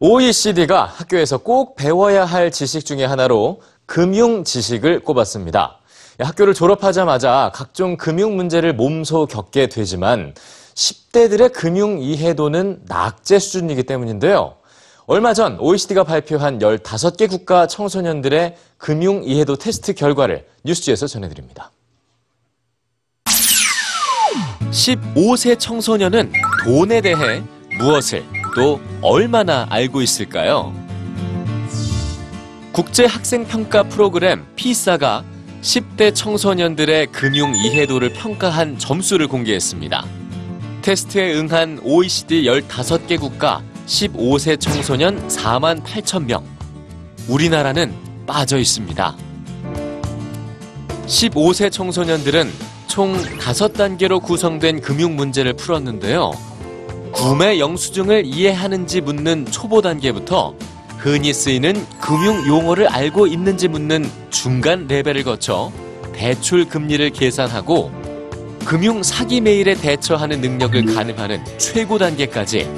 OECD가 학교에서 꼭 배워야 할 지식 중에 하나로 금융 지식을 꼽았습니다. 학교를 졸업하자마자 각종 금융 문제를 몸소 겪게 되지만 10대들의 금융 이해도는 낙제 수준이기 때문인데요. 얼마 전 OECD가 발표한 15개 국가 청소년들의 금융 이해도 테스트 결과를 뉴스지에서 전해드립니다. 15세 청소년은 돈에 대해 무엇을 또 얼마나 알고 있을까요? 국제 학생 평가 프로그램 피사가 10대 청소년들의 금융 이해도를 평가한 점수를 공개했습니다. 테스트에 응한 OECD 15개 국가 15세 청소년 4만 8천 명. 우리나라는 빠져 있습니다. 15세 청소년들은 총 5단계로 구성된 금융 문제를 풀었는데요. 구매 영수증을 이해하는지 묻는 초보 단계부터 흔히 쓰이는 금융 용어를 알고 있는지 묻는 중간 레벨을 거쳐 대출 금리를 계산하고 금융 사기 메일에 대처하는 능력을 가늠하는 최고 단계까지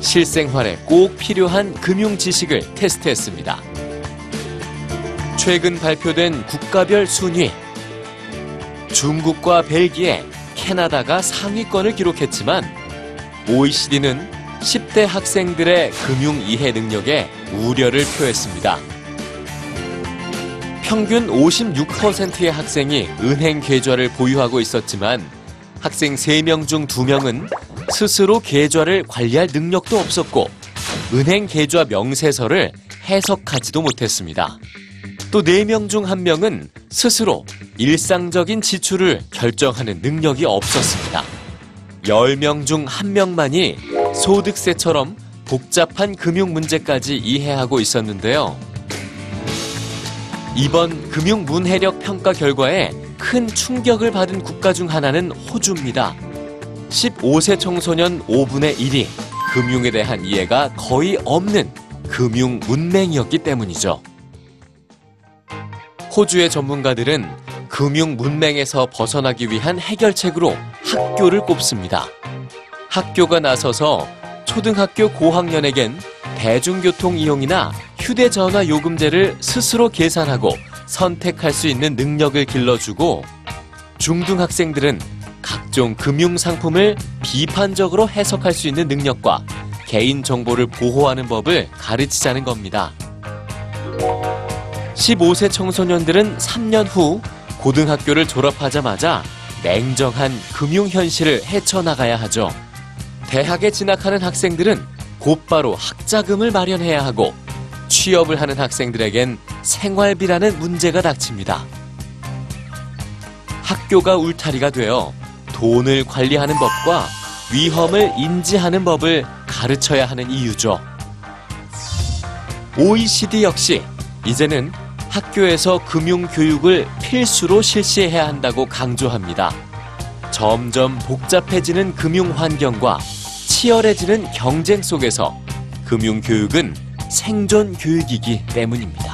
실생활에 꼭 필요한 금융 지식을 테스트했습니다. 최근 발표된 국가별 순위 중국과 벨기에, 캐나다가 상위권을 기록했지만 OECD는 10대 학생들의 금융 이해 능력에 우려를 표했습니다. 평균 56%의 학생이 은행 계좌를 보유하고 있었지만 학생 3명 중 2명은 스스로 계좌를 관리할 능력도 없었고 은행 계좌 명세서를 해석하지도 못했습니다. 또 4명 중 1명은 스스로 일상적인 지출을 결정하는 능력이 없었습니다. 10명 중 1명만이 소득세처럼 복잡한 금융 문제까지 이해하고 있었는데요. 이번 금융 문해력 평가 결과에 큰 충격을 받은 국가 중 하나는 호주입니다. 15세 청소년 5분의 1이 금융에 대한 이해가 거의 없는 금융 문맹이었기 때문이죠. 호주의 전문가들은 금융 문맹에서 벗어나기 위한 해결책으로 학교를 꼽습니다. 학교가 나서서 초등학교 고학년에겐 대중교통 이용이나 휴대전화 요금제를 스스로 계산하고 선택할 수 있는 능력을 길러주고 중등학생들은 각종 금융 상품을 비판적으로 해석할 수 있는 능력과 개인 정보를 보호하는 법을 가르치자는 겁니다. 15세 청소년들은 3년 후 고등학교를 졸업하자마자 냉정한 금융 현실을 헤쳐나가야 하죠. 대학에 진학하는 학생들은 곧바로 학자금을 마련해야 하고 취업을 하는 학생들에겐 생활비라는 문제가 닥칩니다. 학교가 울타리가 되어 돈을 관리하는 법과 위험을 인지하는 법을 가르쳐야 하는 이유죠. OECD 역시 이제는 학교에서 금융 교육을 필수로 실시해야 한다고 강조합니다. 점점 복잡해지는 금융 환경과 치열해지는 경쟁 속에서 금융 교육은 생존 교육이기 때문입니다.